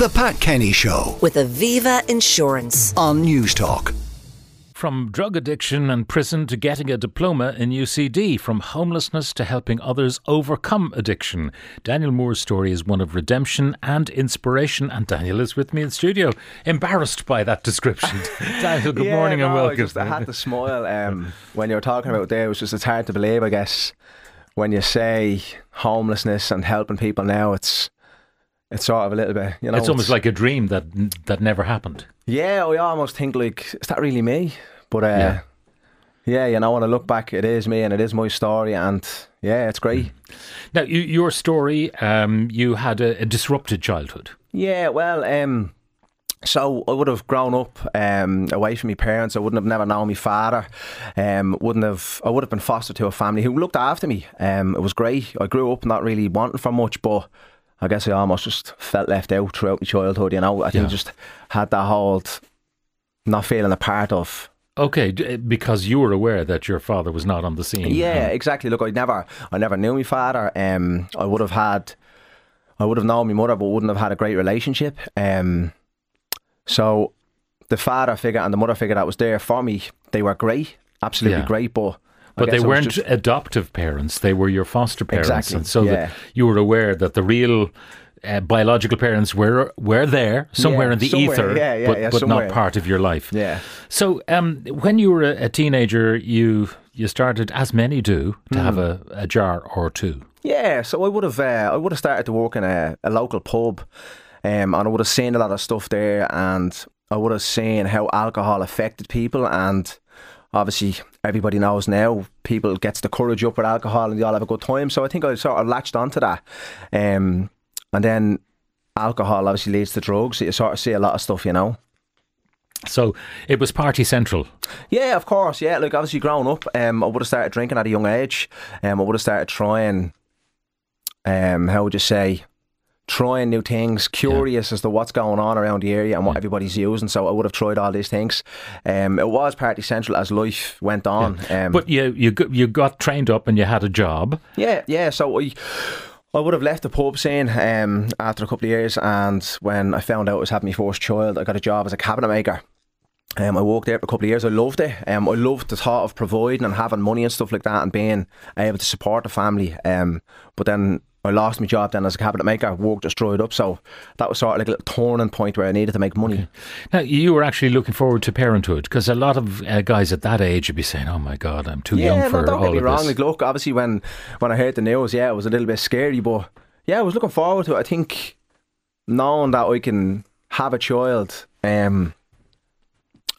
The Pat Kenny Show with Aviva Insurance. on Newstalk. From drug addiction and prison to getting a diploma in UCD, from homelessness to helping others overcome addiction. Daniel Moore's story is one of redemption and inspiration, and Daniel is with me in studio, embarrassed by that description. Daniel, good Yeah, morning and no, I welcome. just- I had to smile um, when you were talking about there. It was just it's hard to believe, I guess, when you say homelessness and helping people now. It's it's sort of a little bit, you know. it's almost like a dream that that never happened. yeah, I almost think like is that really me? But uh, Yeah. yeah. you know, when I look back, it is me and it is my story, and yeah, it's great. Now, you, your story, um, you had a, a disrupted childhood. Yeah, well, um, so I would have grown up um, away from my parents. I wouldn't have never known my father. Um, wouldn't have. I would have been fostered to a family who looked after me. Um, it was great. I grew up not really wanting for much, but I guess I almost just felt left out throughout my childhood. You know, I think Yeah. just had that whole not feeling a part of. Okay, because you were aware that your father was not on the scene. Yeah, Um, exactly. Look, I never, I never knew my father. Um, I would have had, I would have known my mother, but wouldn't have had a great relationship. Um, so the father figure and the mother figure that was there for me, they were great, absolutely Yeah. great. But But they guess I was weren't just- adoptive parents; they were your foster parents, Exactly, and so yeah. that you were aware that the real uh, biological parents were were there somewhere Yeah, in the somewhere, ether, yeah, yeah, but, but somewhere. not part of your life. yeah. So, um, when you were a, a teenager, you you started, as many do, to have Hmm. a, a jar or two. Yeah, so I would have uh, I would have started to work in a, a local pub, um, and I would have seen a lot of stuff there, and I would have seen how alcohol affected people, and obviously everybody knows now people gets the courage up with alcohol, and they all have a good time. So I think I sort of latched onto that, um, and then alcohol obviously leads to drugs. So you sort of see a lot of stuff, you know. So it was party central. Yeah, of course. Yeah, like obviously growing up, um, I would have started drinking at a young age. Um, I would have started trying, um, how would you say, trying new things, curious as to what's going on around the area and what everybody's using. So I would have tried all these things. Um, it was partly central as life went on. Um, But you you got, you got trained up and you had a job. yeah, yeah. So I, I would have left the pub scene um, after a couple of years, and when I found out I was having my first child, I got a job as a cabinet maker. Um, I worked there for a couple of years. I loved it. Um, I loved the thought of providing and having money and stuff like that, and being able to support the family. Um, but then I lost my job then as a cabinet maker. Work just dried up, so that was sort of like a little turning point where I needed to make money. Now you were actually looking forward to parenthood because a lot of uh, guys at that age would be saying, "Oh my God, I'm too Yeah, young for no, don't all get me of wrong. this." Like, look, obviously when when I heard the news, yeah, it was a little bit scary, but yeah, I was looking forward to it. I think knowing that I can have a child um,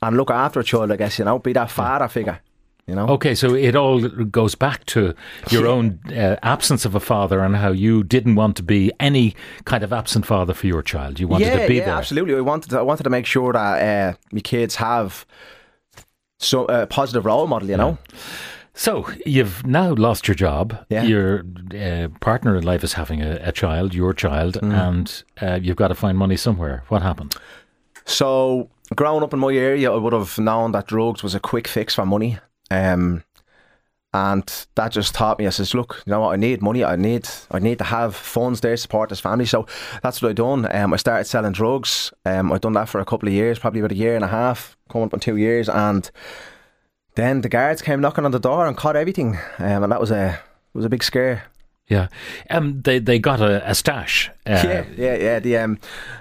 and look after a child, I guess you know, be that father figure, you know. Okay, so it all goes back to your own uh, absence of a father and how you didn't want to be any kind of absent father for your child. You wanted yeah, to be yeah, there. absolutely. I wanted to, I wanted to make sure that uh, my kids have so a positive role model, you know. So you've now lost your job. Yeah. Your uh, partner in life is having a, a child, your child, Mm. and uh, you've got to find money somewhere. What happened? So, growing up in my area, I would have known that drugs was a quick fix for money. Um, and that just taught me, I says, look, you know what, I need money. I need I need to have funds there to support this family. So that's what I done. Um, I started selling drugs. Um, I'd done that for a couple of years, probably about a year and a half, coming up on two years. And then the guards came knocking on the door and caught everything. Um, and that was a was a big scare. Yeah, um, they they got a, a stash. Uh, yeah, yeah, yeah. The um,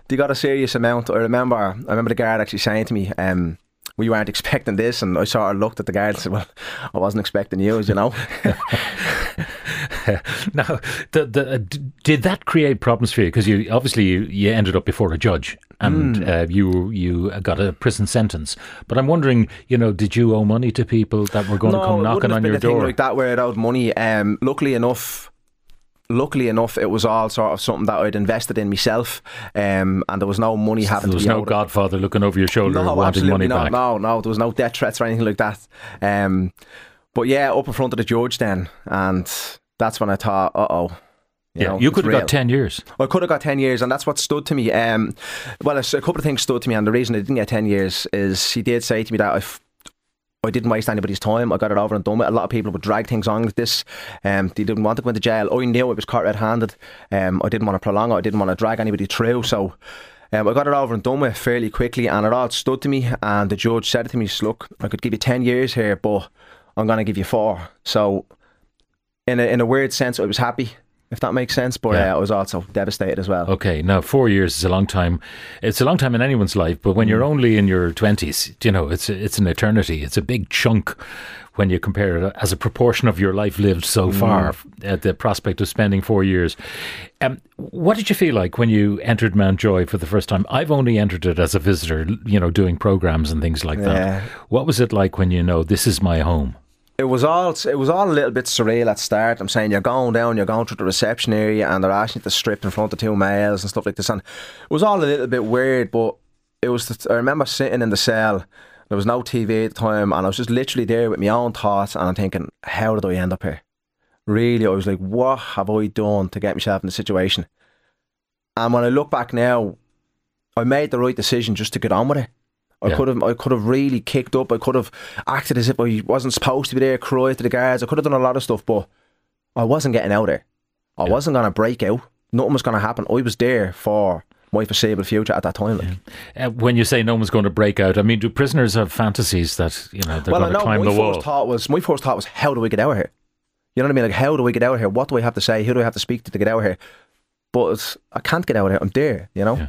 they got a serious amount. I remember, I remember the guard actually saying to me, um, "We weren't expecting this," and I sort of looked at the guard and said, "Well, I wasn't expecting you, as you know." Now, the, the, uh, did that create problems for you? Because you obviously you, you ended up before a judge and Hmm. uh, you you got a prison sentence. But I'm wondering, you know, did you owe money to people that were going to no, come it knocking on your a thing door? like that where it owed money. Um, luckily enough. Luckily enough, it was all sort of something that I'd invested in myself, um, and there was no money having there was no godfather looking over your shoulder no, wanting money not. back. No, no, there was no death threats or anything like that. Um, but yeah, up in front of the judge then, and that's when I thought, uh oh. yeah, know, you could have real. got ten years. I could have got 10 years, and that's what stood to me. Um, well, a, a couple of things stood to me, and the reason I didn't get 10 years is he did say to me that if I didn't waste anybody's time, I got it over and done with. A lot of people would drag things on like this. Um, they didn't want to go into jail. I knew it was caught red handed. Um, I didn't want to prolong it, I didn't want to drag anybody through. So Um, I got it over and done with fairly quickly, and it all stood to me. And the judge said to me, "Look, I could give you ten years here, but I'm going to give you four. So, in a, in a weird sense, I was happy if that makes sense. But Yeah. uh, I was also devastated as well. Okay, now four years is a long time. It's a long time in anyone's life, but when you're Mm. only in your twenties, you know, it's it's an eternity. It's a big chunk when you compare it as a proportion of your life lived so Mm. far. At the prospect of spending four years, um, what did you feel like when you entered Mountjoy for the first time? I've only entered it as a visitor, you know, doing programs and things like Yeah. that. What was it like when you know this is my home? It was all it was all a little bit surreal at start. I'm saying you're going down, you're going through the reception area, and they're asking you to strip in front of two males and stuff like this. And it was all a little bit weird, but it was. The, I remember sitting in the cell. There was no TV at the time, and I was just literally there with my own thoughts, and I'm thinking, how did I end up here? Really, I was like, what have I done to get myself in this situation? And when I look back now, I made the right decision just to get on with it. I Yeah. could have, I could have really kicked up. I could have acted as if I wasn't supposed to be there, cried to the guards. I could have done a lot of stuff, but I wasn't getting out there. I wasn't going to break out. Nothing was going to happen. I was there for my foreseeable future at that time. Like. Uh, when you say no one's going to break out, I mean, do prisoners have fantasies that you know they're well, going to know climb my the first wall? thought was my first thought was how do we get out of here? You know what I mean? Like how do we get out of here? What do I have to say? Who do I have to speak to to get out of here? But I can't get out of here. I'm there. You know. Yeah.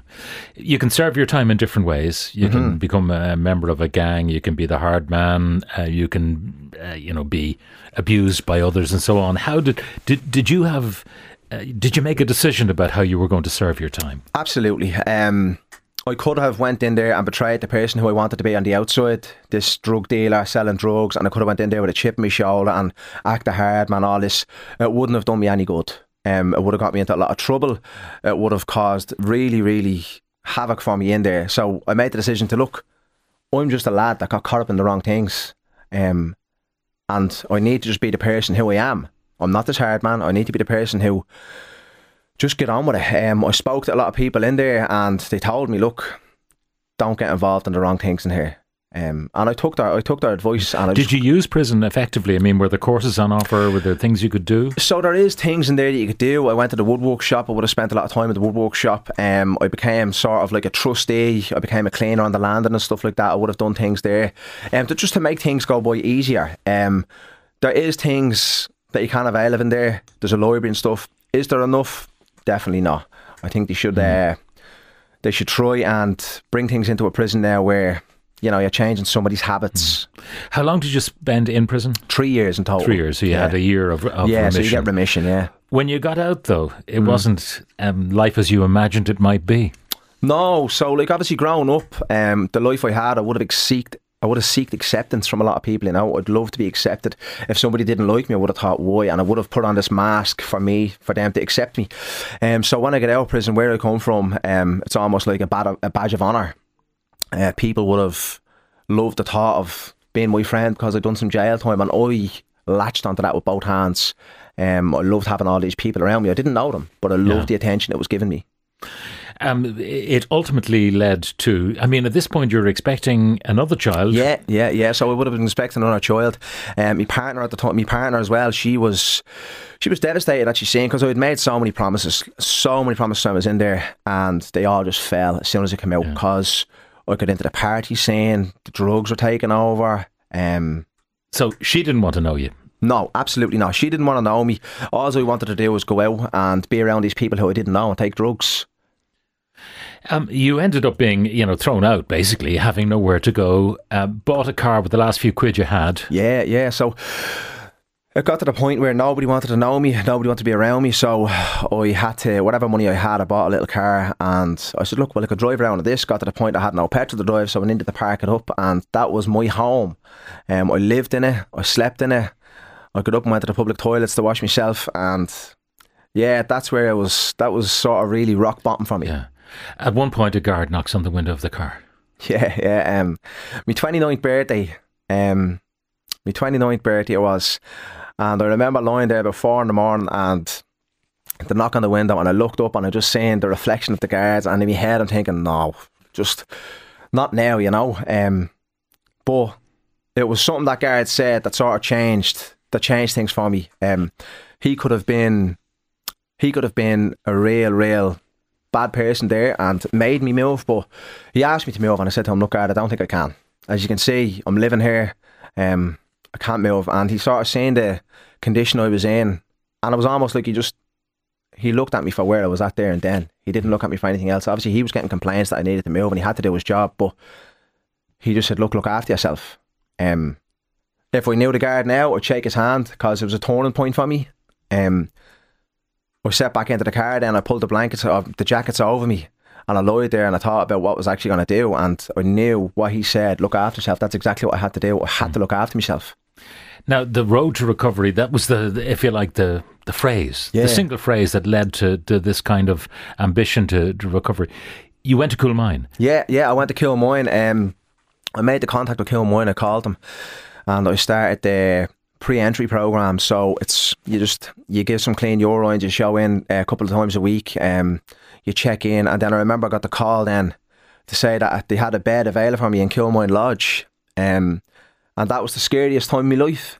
You can serve your time in different ways. You Mm-hmm. can become a member of a gang. You can be the hard man. Uh, you can, uh, you know, be abused by others and so on. How did did did you have? Uh, did you make a decision about how you were going to serve your time? Absolutely. Um, I could have went in there and betrayed the person who I wanted to be on the outside, this drug dealer selling drugs, and I could have went in there with a chip in my shoulder and act a hard man. All this, it wouldn't have done me any good. Um, it would have got me into a lot of trouble. It would have caused really, really havoc for me in there. So I made the decision to look. I'm just a lad that got caught up in the wrong things, um, and I need to just be the person who I am. I'm not this hard man. I need to be the person who just get on with it. Um, I spoke to a lot of people in there, and they told me, "Look, don't get involved in the wrong things in here." Um, and I took their I took their advice, and I Did you use prison effectively? I mean, were there courses on offer? Were there things you could do? So there is things in there that you could do. I went to the woodwork shop. I would have spent a lot of time at the woodwork shop. Um, I became sort of like a trustee. I became a cleaner on the landing and stuff like that. I would have done things there, um, to, just to make things go by easier. Um, there is things that you can avail of in there. There's a library and stuff. Is there enough? Definitely not. I think they should. Uh, they should try and bring things into a prison now where you know you're changing somebody's habits. How long did you spend in prison? Three years in total. Three years. So you yeah. had a year of, of yeah, remission. so you get remission. Yeah. when you got out, though, it Mm. wasn't um, life as you imagined it might be. No, so like obviously growing up, um, the life I had, I would have seeked, I would have seeked acceptance from a lot of people. You know, I'd love to be accepted. If somebody didn't like me, I would have thought why, and I would have put on this mask for me, for them to accept me. Um, so when I get out of prison, where I come from, um, it's almost like a, bad, a badge of honor. Uh, people would have loved the thought of being my friend because I'd done some jail time, and I latched onto that with both hands. Um, I loved having all these people around me. I didn't know them, but I loved the attention it was giving me. Um, it ultimately led to. I mean, at this point, you're expecting another child. Yeah, yeah, yeah. So I would have been expecting another child. Um, my partner at the time, my partner as well. She was, she was devastated actually seeing because I had made so many promises, so many promises I was in there, and they all just fell as soon as I came out because I got into the party scene, the drugs were taking over. Um, So she didn't want to know you. no, absolutely not. She didn't want to know me. All I wanted to do was go out and be around these people who I didn't know and take drugs. Um, you ended up being, you know, thrown out basically, having nowhere to go. Uh, bought a car with the last few quid you had. Yeah, yeah. So it got to the point where nobody wanted to know me, nobody wanted to be around me. So I had to, whatever money I had, I bought a little car and I said, look, well, I could drive around with this. Got to the point I had no petrol to drive, so I needed to the park it up. And that was my home. Um, I lived in it, I slept in it. I got up and went to the public toilets to wash myself. And yeah, that's where it was, that was sort of really rock bottom for me. Yeah. At one point, a guard knocks on the window of the car. Yeah, yeah. Um, my 29th birthday, um, my 29th birthday it was, and I remember lying there about four in the morning and the knock on the window, and I looked up and I just seen the reflection of the guards, and in my head I'm thinking, no, just not now, you know. Um, but it was something that guard said that sort of changed, that changed things for me. Um, he could have been, he could have been a real, real bad person there and made me move. But he asked me to move, and I said to him, "Look, Ard, I don't think I can. As you can see, I'm living here. Um, I can't move." And he sort of seen the condition I was in, and it was almost like he just he looked at me for where I was at there and then. He didn't look at me for anything else. Obviously, he was getting complaints that I needed to move, and he had to do his job. But he just said, "Look, look after yourself." Um, if I knew the guard now, I'd shake his hand because it was a turning point for me. Um, I set back into the car then I pulled the blankets of the jackets over me and I lied there and I thought about what I was actually going to do and I knew what he said, look after yourself. That's exactly what I had to do. I had to look after myself. Now, the road to recovery, that was the, the if you like, the, the phrase, Yeah. the single phrase that led to, to this kind of ambition to, to recovery. You went to Coolmine. Yeah, yeah, I went to Coolmine. Um, I made the contact with Coolmine. I called them, and I started the pre-entry program. So it's you just you give some clean urines, you show in a couple of times a week. Um, you check in, and then I remember I got the call then to say that they had a bed available for me in Coolmine Lodge. Um, and that was the scariest time in my life.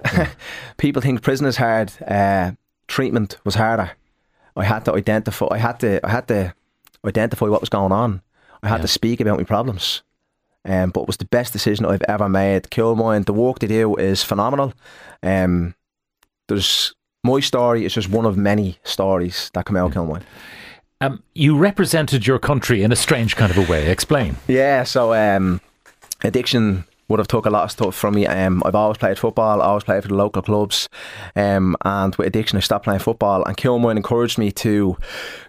People think prison is hard. Uh, treatment was harder. I had to identify. I had to. I had to identify what was going on. I had Yeah. to speak about my problems. Um, but it was the best decision I've ever made. Coolmine, the work they do is phenomenal. Um, there's my story is just one of many stories that come out of Coolmine. Um, you represented your country in a strange kind of a way. Explain. Yeah, so um, addiction would have took a lot of stuff from me. Um, I've always played football, I always played for the local clubs, um, and with addiction, I stopped playing football. And Coolmine encouraged me to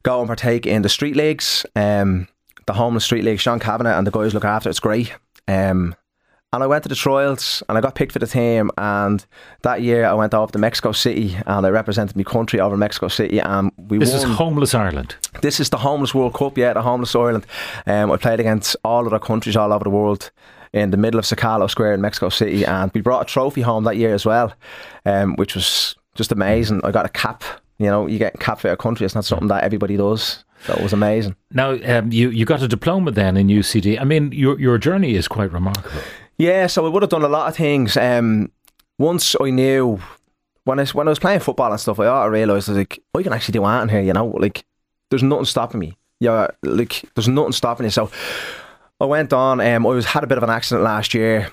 go and partake in the street leagues, um, the homeless street leagues. Sean Kavanagh and the guys look after. It's great. Um, and I went to the trials and I got picked for the team. And that year I went off to Mexico City and I represented my country over Mexico City. And we This won. is Homeless Ireland. This is the Homeless World Cup, yeah, the Homeless Ireland. Um, I played against all other countries all over the world in the middle of Zocalo Square in Mexico City, and we brought a trophy home that year as well, um, which was just amazing. I got a cap. You know, you get a cap for your country. It's not something that everybody does. So it was amazing. Now, um, you, you got a diploma then in UCD. I mean, your, your journey is quite remarkable. Yeah, so I would have done a lot of things. Um, once I knew when I when I was playing football and stuff, I ought to realise I was like, I can actually do anything here. You know, like there's nothing stopping me. Yeah, like there's nothing stopping you. So I went on. Um, I was had a bit of an accident last year.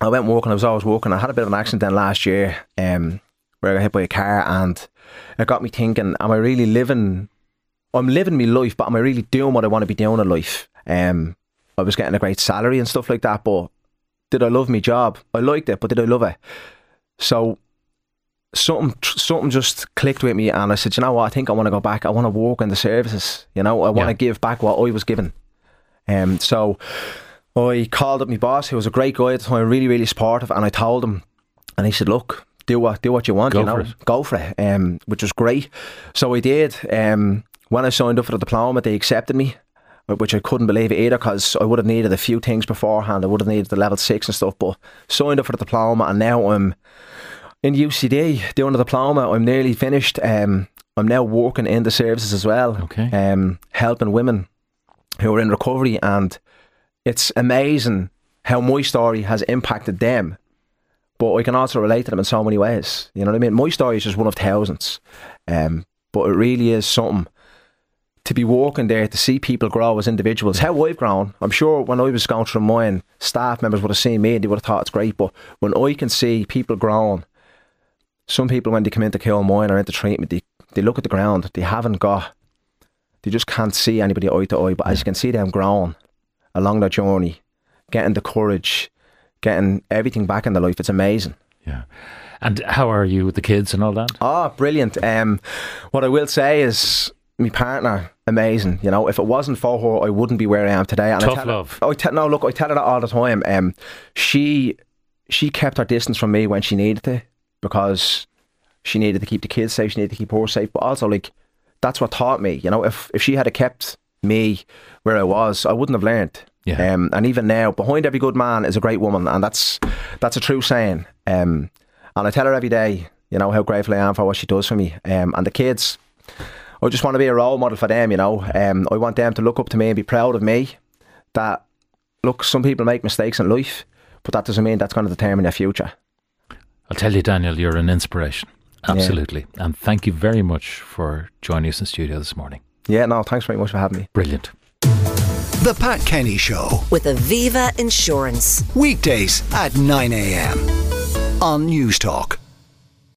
I went walking. I was always walking. I had a bit of an accident then last year. Um, where I got hit by a car, and it got me thinking: Am I really living? I'm living my life, but am I really doing what I want to be doing in life? Um, I was getting a great salary and stuff like that, but did I love my job? I liked it, but did I love it? So something something just clicked with me, and I said, you know what? I think I want to go back. I want to work in the services. You know, I want Yeah. to give back what I was given. Um, so I called up my boss, who was a great guy at the time, really, really supportive, and I told him, and he said, look. Do what do what you want, Go you know. for it. Go for it. Um, which was great. So I did. Um, when I signed up for the diploma, they accepted me which I couldn't believe either because I would have needed a few things beforehand. I would have needed the level six and stuff, but signed up for the diploma and now I'm in UCD doing the diploma. I'm nearly finished. Um, I'm now working in the services as well, Okay. um, helping women who are in recovery, and it's amazing how my story has impacted them. But I can also relate to them in so many ways. You know what I mean? My story is just one of thousands, um, but it really is something to be walking there to see people grow as individuals. How I've grown, I'm sure when I was going through mine, staff members would have seen me and they would have thought it's great. But when I can see people growing, some people when they come into Coolmine or into treatment, they, they look at the ground, they haven't got, they just can't see anybody eye to eye. But as you can see them growing along their journey, getting the courage, getting everything back in their life, it's amazing. Yeah. And how are you with the kids and all that? Oh, brilliant. Um, what I will say is my partner, amazing. You know, if it wasn't for her, I wouldn't be where I am today. And I Tough tell her- love. I tell, no, look, I tell her that all the time. Um, she she kept her distance from me when she needed to because she needed to keep the kids safe. She needed to keep her safe. But also, like, that's what taught me. You know, if if she had kept me where I was, I wouldn't have learned. Yeah. Um, and even now, behind every good man is a great woman, and that's that's a true saying. Um, and I tell her every day, you know, how grateful I am for what she does for me. Um, and the kids, I just want to be a role model for them. You know, um, I want them to look up to me and be proud of me. That look, some people make mistakes in life, but that doesn't mean that's going to determine their future. I'll tell you, Daniel, you're an inspiration. Absolutely. And thank you very much for joining us in studio this morning. Yeah, no, thanks very much for having me. Brilliant. The Pat Kenny Show. With Aviva Insurance. Weekdays at 9 a.m. on Newstalk.